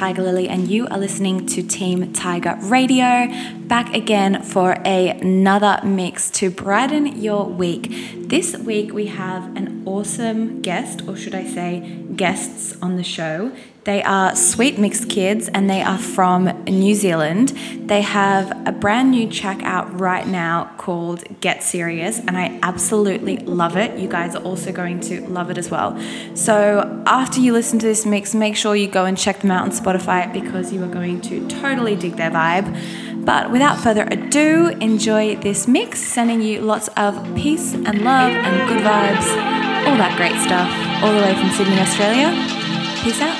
Tiger Lily and you are listening to Team Tiger Radio. Back again for a, another mix to brighten your week. This week we have an awesome guest, or should I say guests on the show. They are Sweet Mix Kids and they are from New Zealand. They have a brand new track out right now called Get Serious, and I absolutely love it. You guys are also going to love it as well. So, after you listen to this mix, make sure you go and check them out on Spotify because you are going to totally dig their vibe. But without further ado, enjoy this mix, sending you lots of peace and love and good vibes, all that great stuff, all the way from Sydney, Australia. Peace out.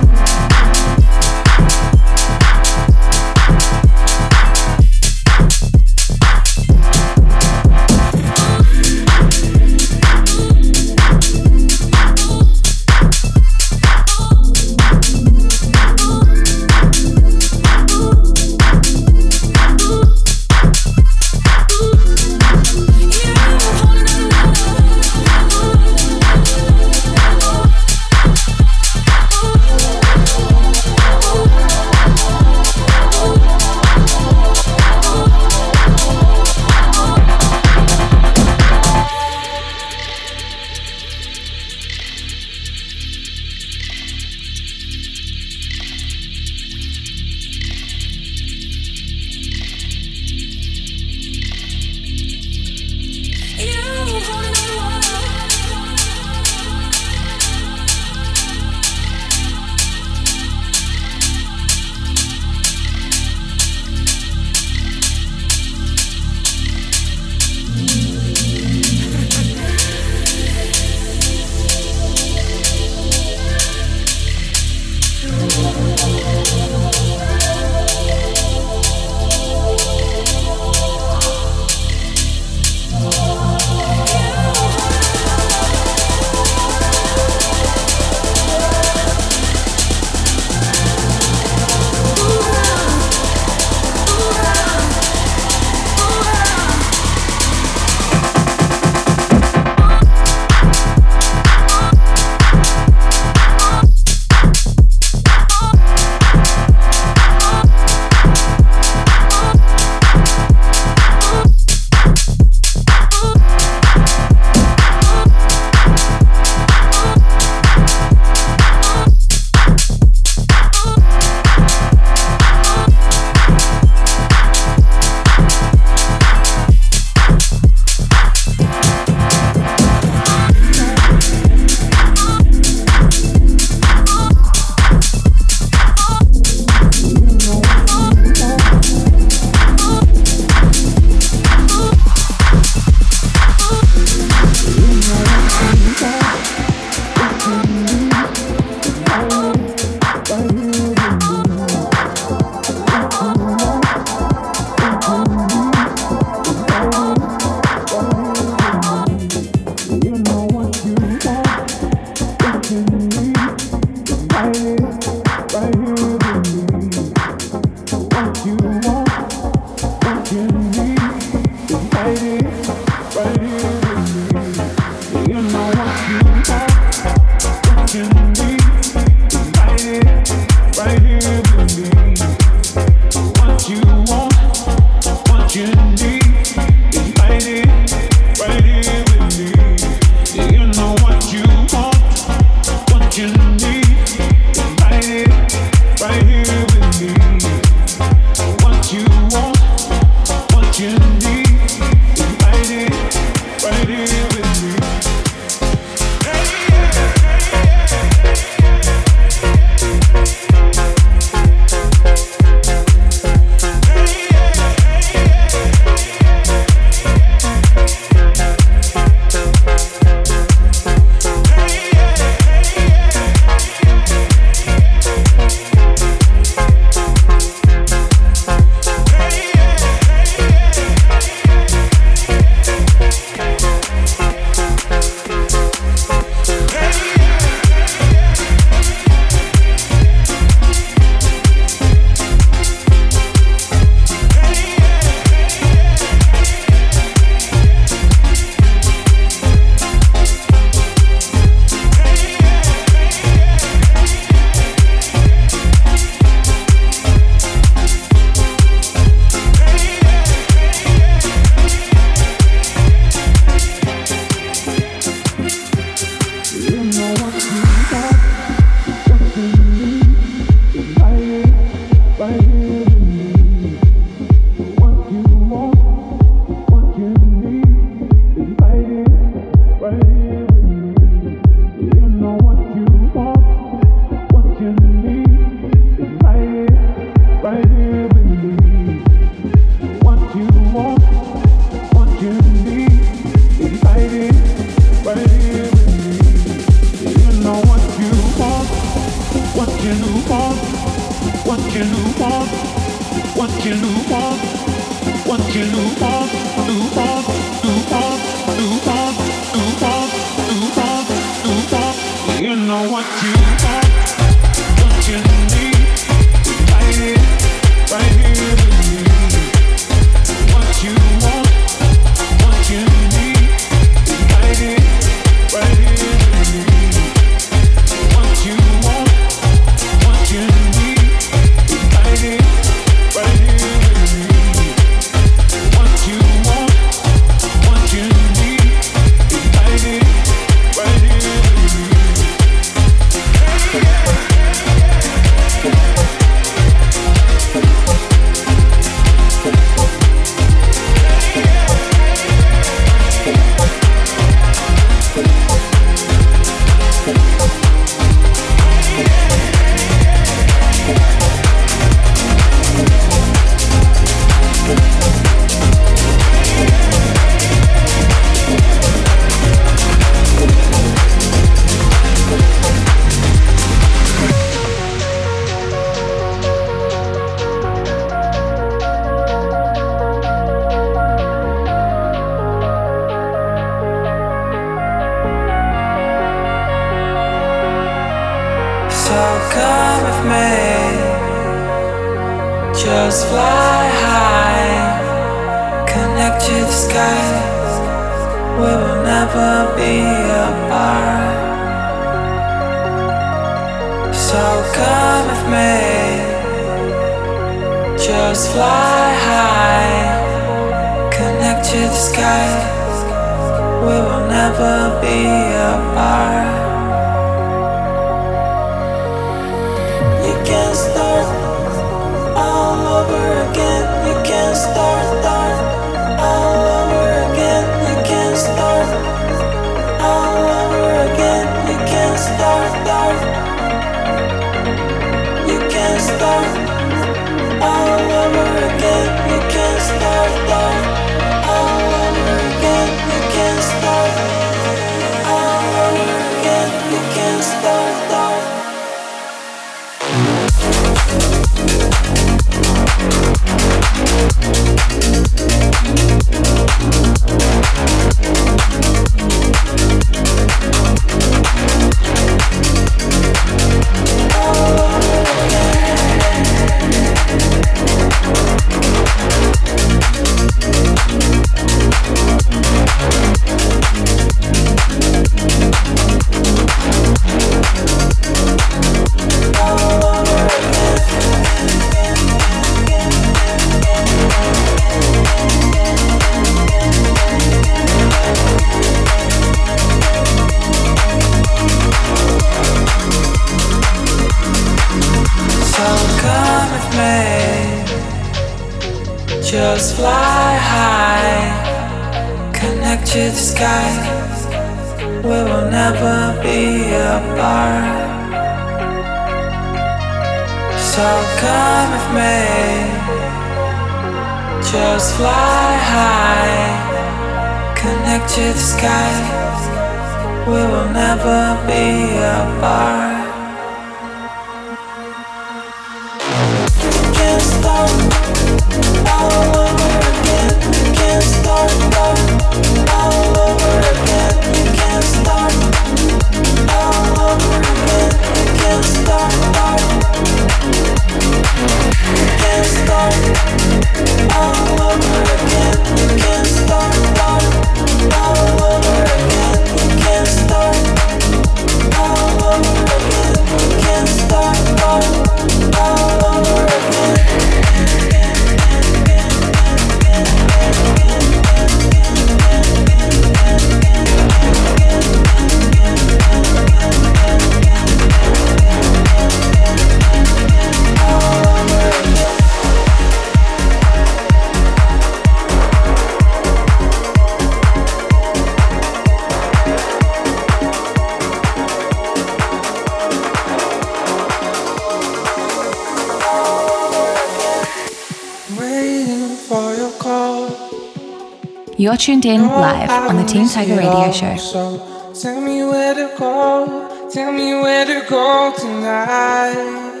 You're tuned in live on the Team Tiger Radio Show. So tell me where to go, tell me where to go tonight.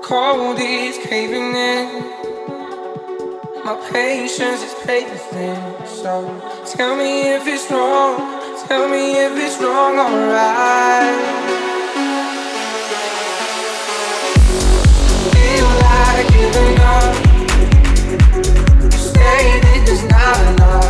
cold is caving in. My patience is paper thin. So tell me if it's wrong. Tell me if it's wrong, There's not enough.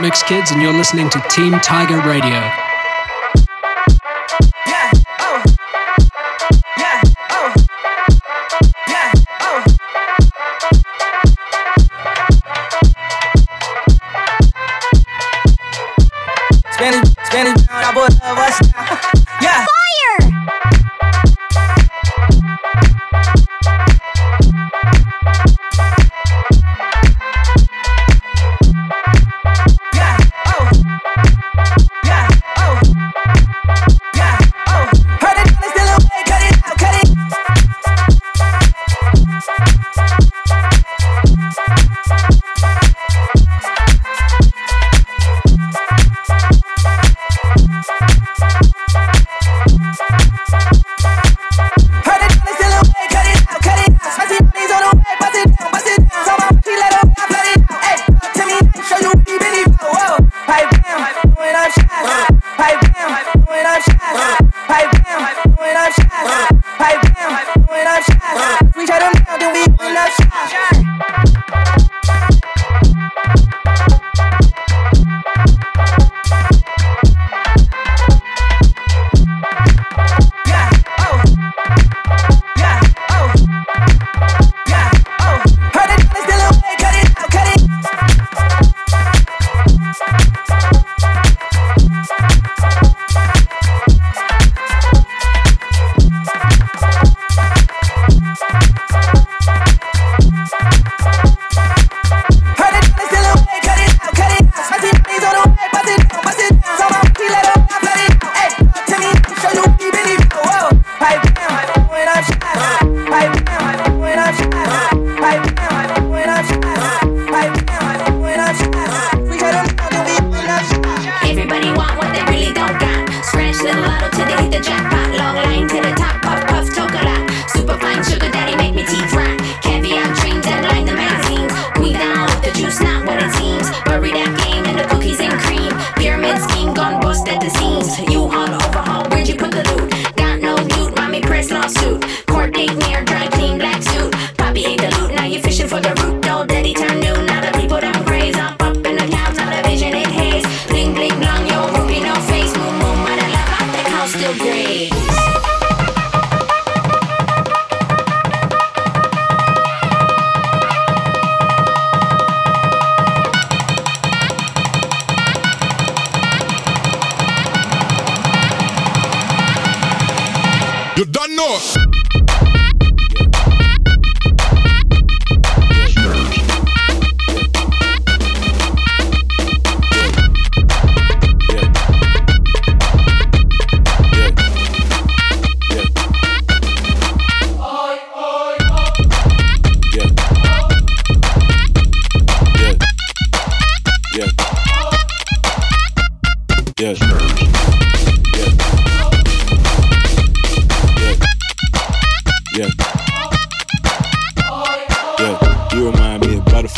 Mix Kids, and you're listening to Team Tiger Radio.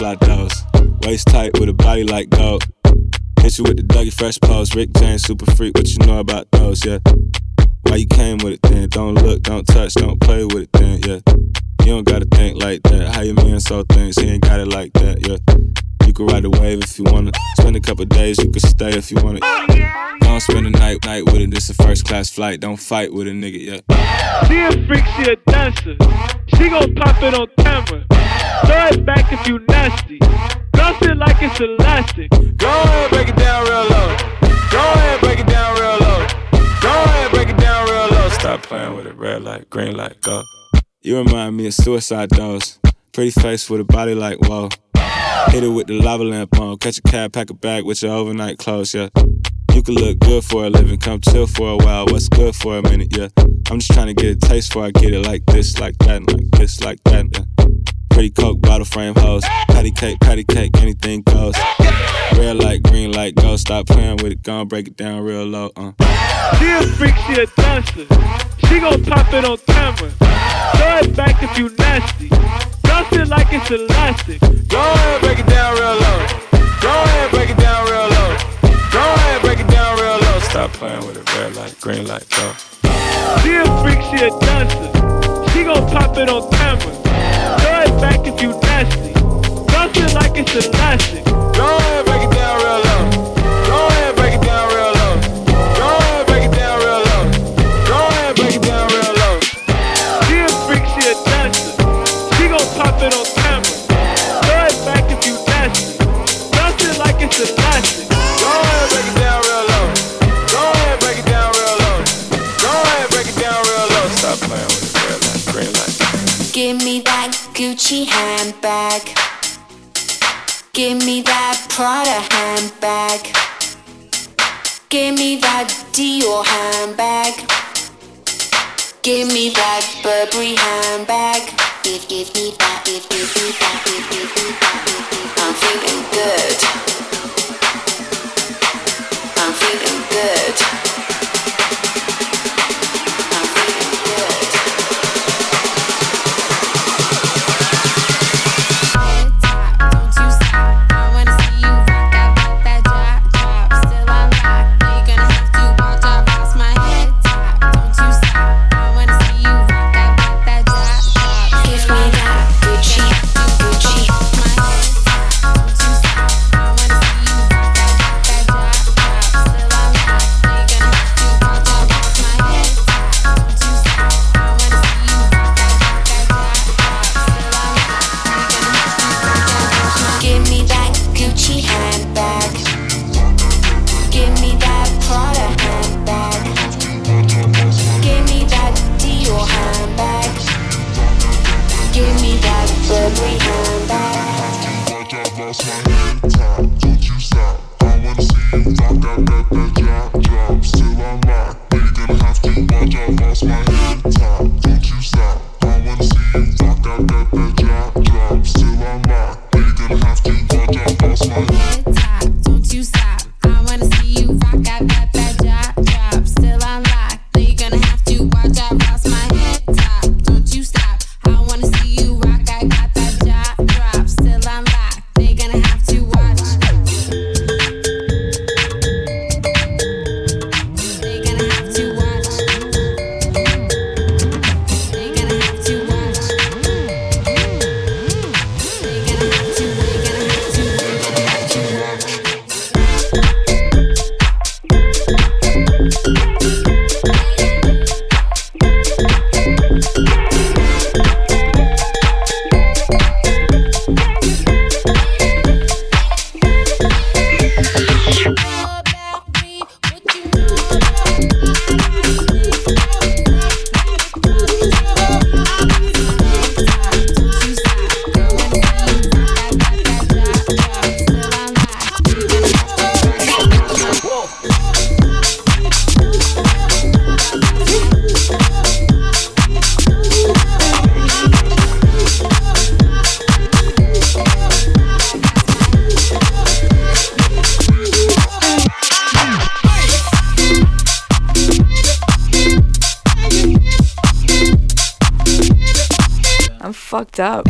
Butterfly dolls. Waist tight with a body like gold. Hit you with the Dougie Fresh pose. Rick James, super freak. What you know about those? Yeah. Why you came with it then? Don't look, don't touch, don't play with it then. Yeah. You don't gotta think like that. How your man so things? He ain't got it like that. Yeah. You can ride the wave if you wanna. Spend a couple days, you can stay if you wanna. Don't spend a night night with it. This a first class flight. Don't fight with a nigga yet. She a freak, she a dancer. She gon' pop it on camera. Throw it back if you nasty. Bounce it like it's elastic. Go ahead, break it down real low. Go ahead, break it down real low. Go ahead, break it down real low. Stop playing with it. Red light, green light, go. You remind me of suicide dolls. Pretty face with a body like whoa. Hit it with the lava lamp on. Catch a cab, pack a bag with your overnight clothes, yeah. You can look good for a living, come chill for a while. What's good for a minute, yeah. I'm just trying to get a taste for I get it like this, like that, like this, like that, yeah. Pretty coke bottle frame hoes. Patty cake, patty cake, anything goes. Red light, green light, go. Stop playing with it, gon' break it down real low, uh. She a freak, she a dancer. She gon' pop it on camera. Throw it back if you nasty. Bounce it like it's elastic. Go ahead, break it down real low. Go ahead, break it down real low. Go ahead, break it down real low. Stop playing with it, red light, green light, go. She a freak, she a dancer. She gon' pop it on camera. It back if you nasty. Bounce it like it's elastic. Go ahead, break it down real low. Prada handbag. Give me that Dior handbag. Give me that Burberry handbag. Give, me that, give, give me that, give, me that. I'm feeling good. I'm feeling good. Fast my head fucked up.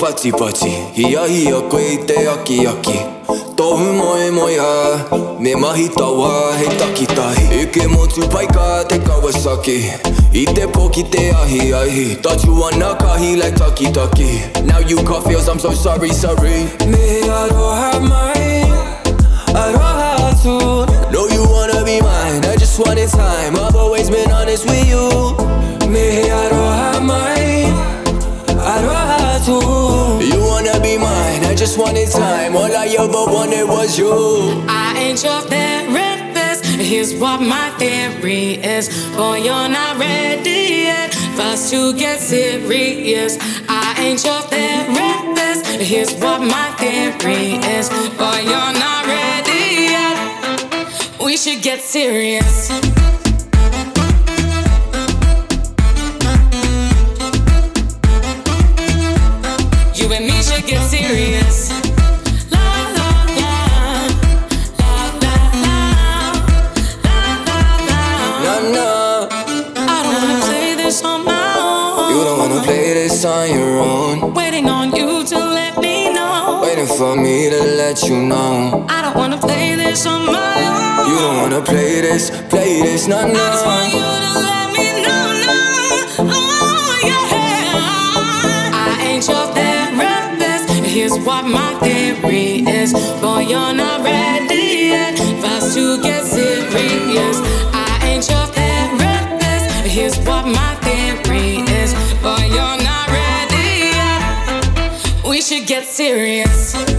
hoi mo te pachi pachi Hia hia koe te aki aki. Tohu moe moia Me mahi tawa he taki tahi. Ike motu paika te Kawasaki I te poki te ahi ahi Tachu ana kahi like taki taki. Now you got feels I'm so sorry sorry. Me I don't have mine I don't have to No you wanna be mine I just wanted time. I've always been honest with you. Me I don't have mine You wanna be mine, I just wanted time. All I ever wanted was you. I ain't your therapist. Here's what my theory is. Boy, you're not ready yet. First to get serious. I ain't your therapist. Here's what my theory is. Boy, you're not ready yet. We should get serious. Wanna play this, on my own. You don't want to play this, nah, I just want to play this on my own. you to what my theory is. Boy, you're not ready yet. Fast to get serious. I ain't your therapist. Here's what my theory is. Boy, you're not ready yet. We should get serious.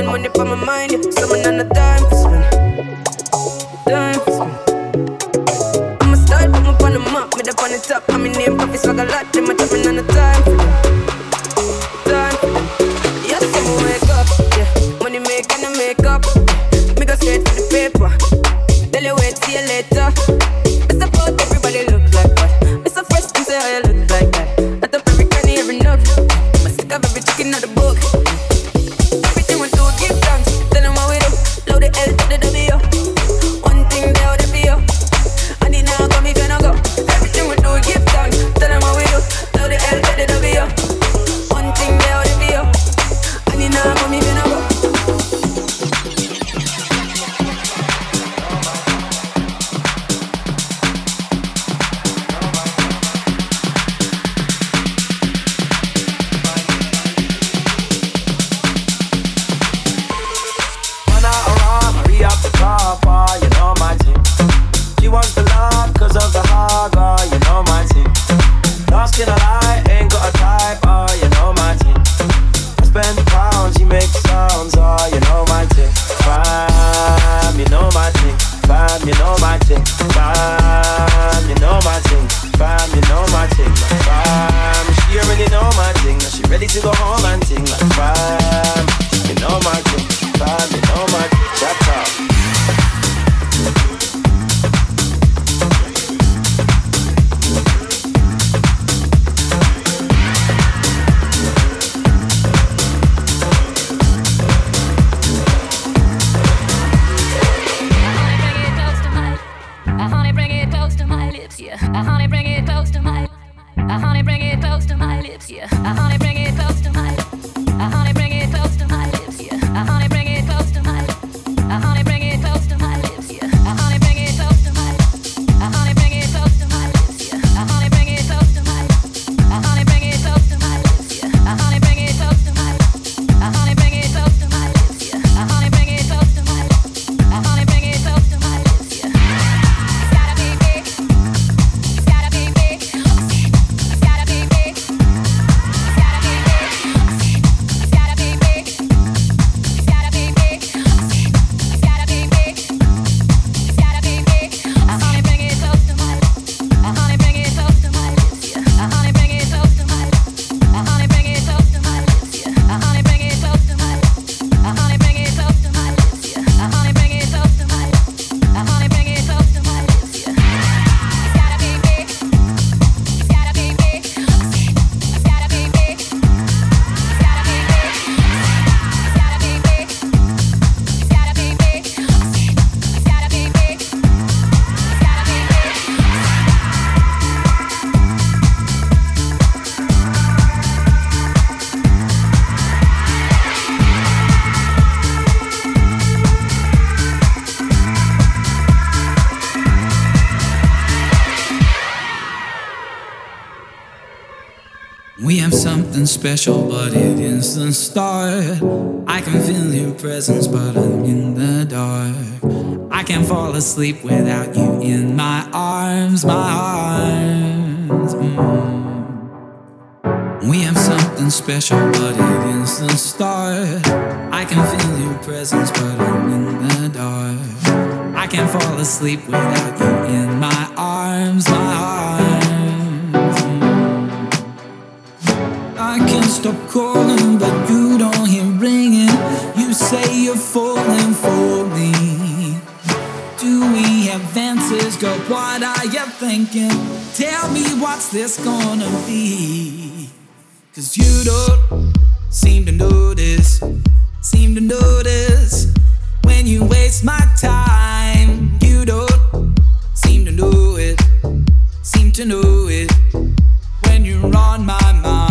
Spend money for my mind, yeah. Summon on the time How can lie? Ain't got a type, oh, you know my thing. I spend pounds, you make sounds, oh, you know my thing. Fam, you know my thing. Fam, you know my thing. Fam, you know my thing. Fam, she already know my thing. Now she ready to go home and ting. Like, fam, you know my thing. Fam, you know my. special, but it isn't start. I can feel your presence, but I'm in the dark. I can't fall asleep without you in my arms, my arms. Mm. We have something special, but it isn't start. I can feel your presence, but I'm in the dark. I can't fall asleep without you in my arms, my arms. stop calling, but you don't hear ringing. You say you're falling for me. Do we have answers? Girl, what are you thinking? Tell me what's this gonna be? Cause you don't seem to notice, seem to notice when you waste my time. You don't seem to know it, seem to know it when you're on my mind.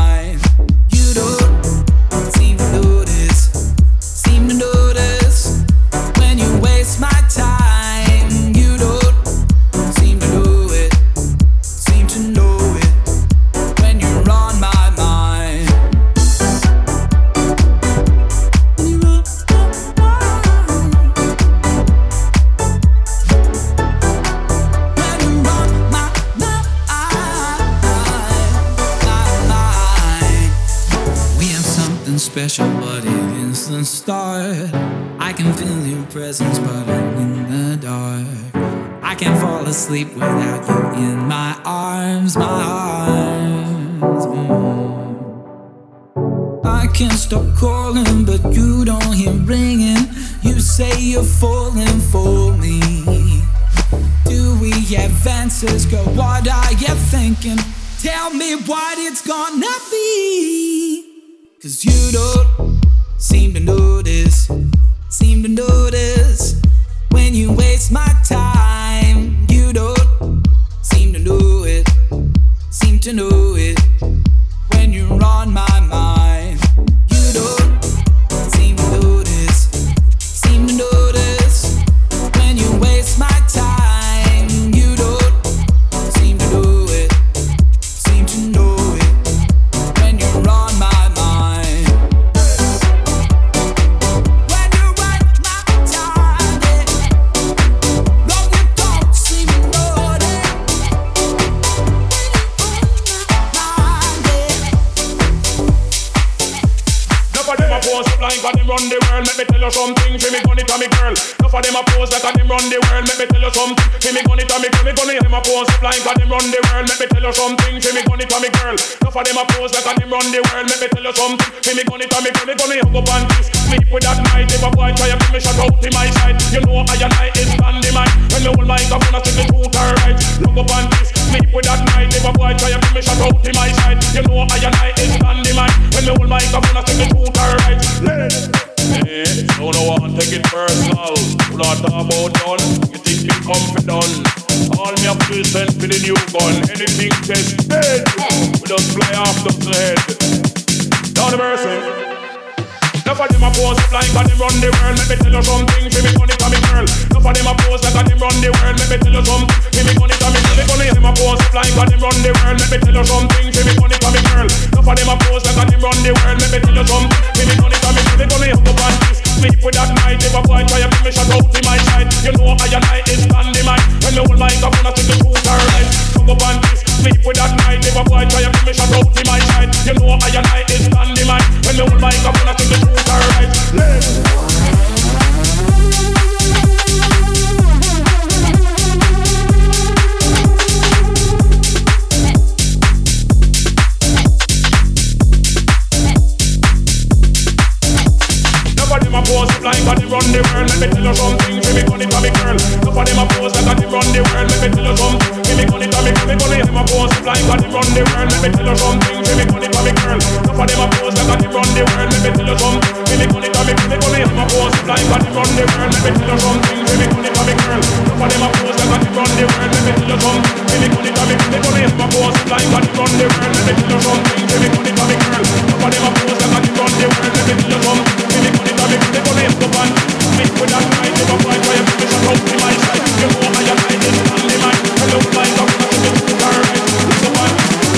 But it is the start. I can feel your presence, but I'm in the dark. I can't fall asleep without you in my arms, my arms. Mm. I can't stop calling, but you don't hear ringing. You say you're falling for me. Do we have answers? Girl, what are you thinking? Tell me what it's gonna be. Cause you don't seem to notice, seem to notice when you waste my time. You don't seem to know it, seem to know of them a pose like a them run the world. Let me tell you something. Fi me gun it a me girl. Me gun it them a pose up like a them run the world. Let me tell you something. Fi me gun it a me girl. Enough of them a pose like a them run the world. Let me tell you something. Fi me gun it a me girl. Me gun it hug up and kiss. Sleep with that night. If a boy try to give me shut out in my side, you know I and I is mine. When me hold my microphone, I stick the truth her right. Hug up and kiss. Sleep with that night. If a boy try to give me shut out in my side, you know I and I is mine. When me hold my microphone, I stick the truth her right. Don't know want take it personal. Do not about done. You think confident? All me up to for the new gun. Anything we just fly off the head. Down the. Enough of them a pose up like them run the world. Let me tell you something. Fi me money to me girl. Enough of them a pose like them run the world. Let me tell you something. Fi me money to me girl. Money them a pose up like them run the world. Let me tell you something. Fi me money to me girl. Enough of them a pose like them run the world. Let me tell you something. Fi me money to me girl. Money hug up and kiss. Sleep with that night. If a boy try to give me shut out in my side, you know I and I is standing mine. When me hold my microphone, I stick the truth her right. Hug up and kiss. Sleep with that night. If a boy try to give me shut out in my side, you know I and I is standing mine. When me hold my microphone, I stick the truth her right. A pose up like they run the world. Let me tell you something. Fi me it a me girl. Them a pose like they run the world. Let me tell you something. Fi me gun it a me girl. Me it them a pose like a they run the world. Let me tell you something. Fi me it a me girl. Enough of them a pose like they run the world. Let me tell you something. Fi me it a me girl. Me gun it them a pose like a they run the world. Let me tell you something. Fi me it a me girl. Enough of them a pose like they run the world. Let me tell you something. Fi me it a me girl. Me gun it them a pose like a they run the world. Let me tell you something. Fi me it a me girl. Enough of them a pose like they run the world. Let me tell you something. Fi me it a me girl. Me it them a give me you I my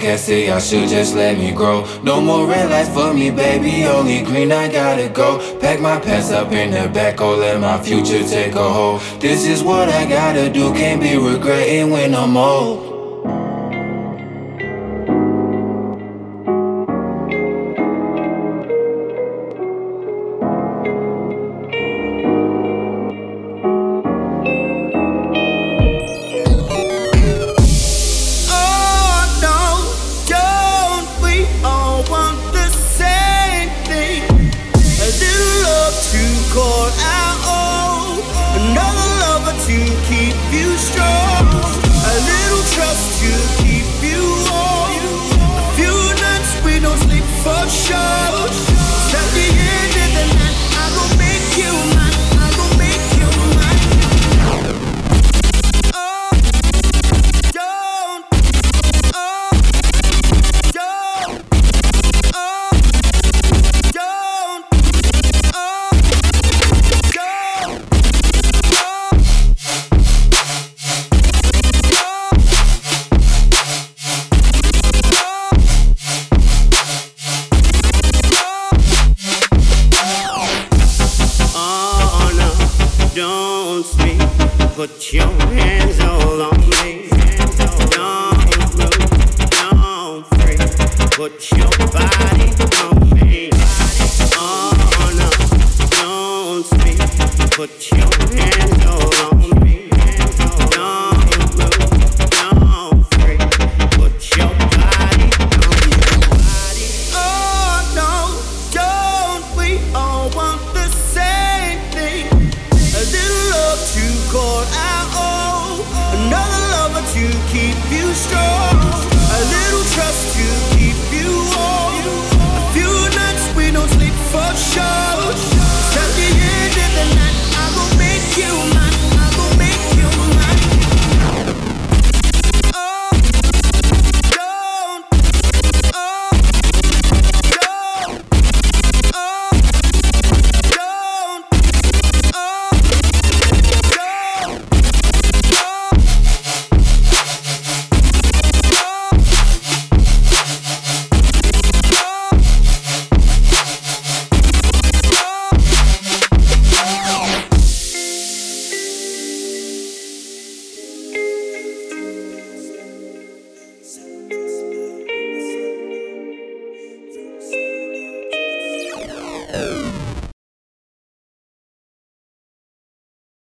can't see, I should just let me grow. No more red lights for me, baby, only green, I gotta go. Pack my pants up in the back, oh, let my future take a hold. This is what I gotta do, can't be regretting when I'm old.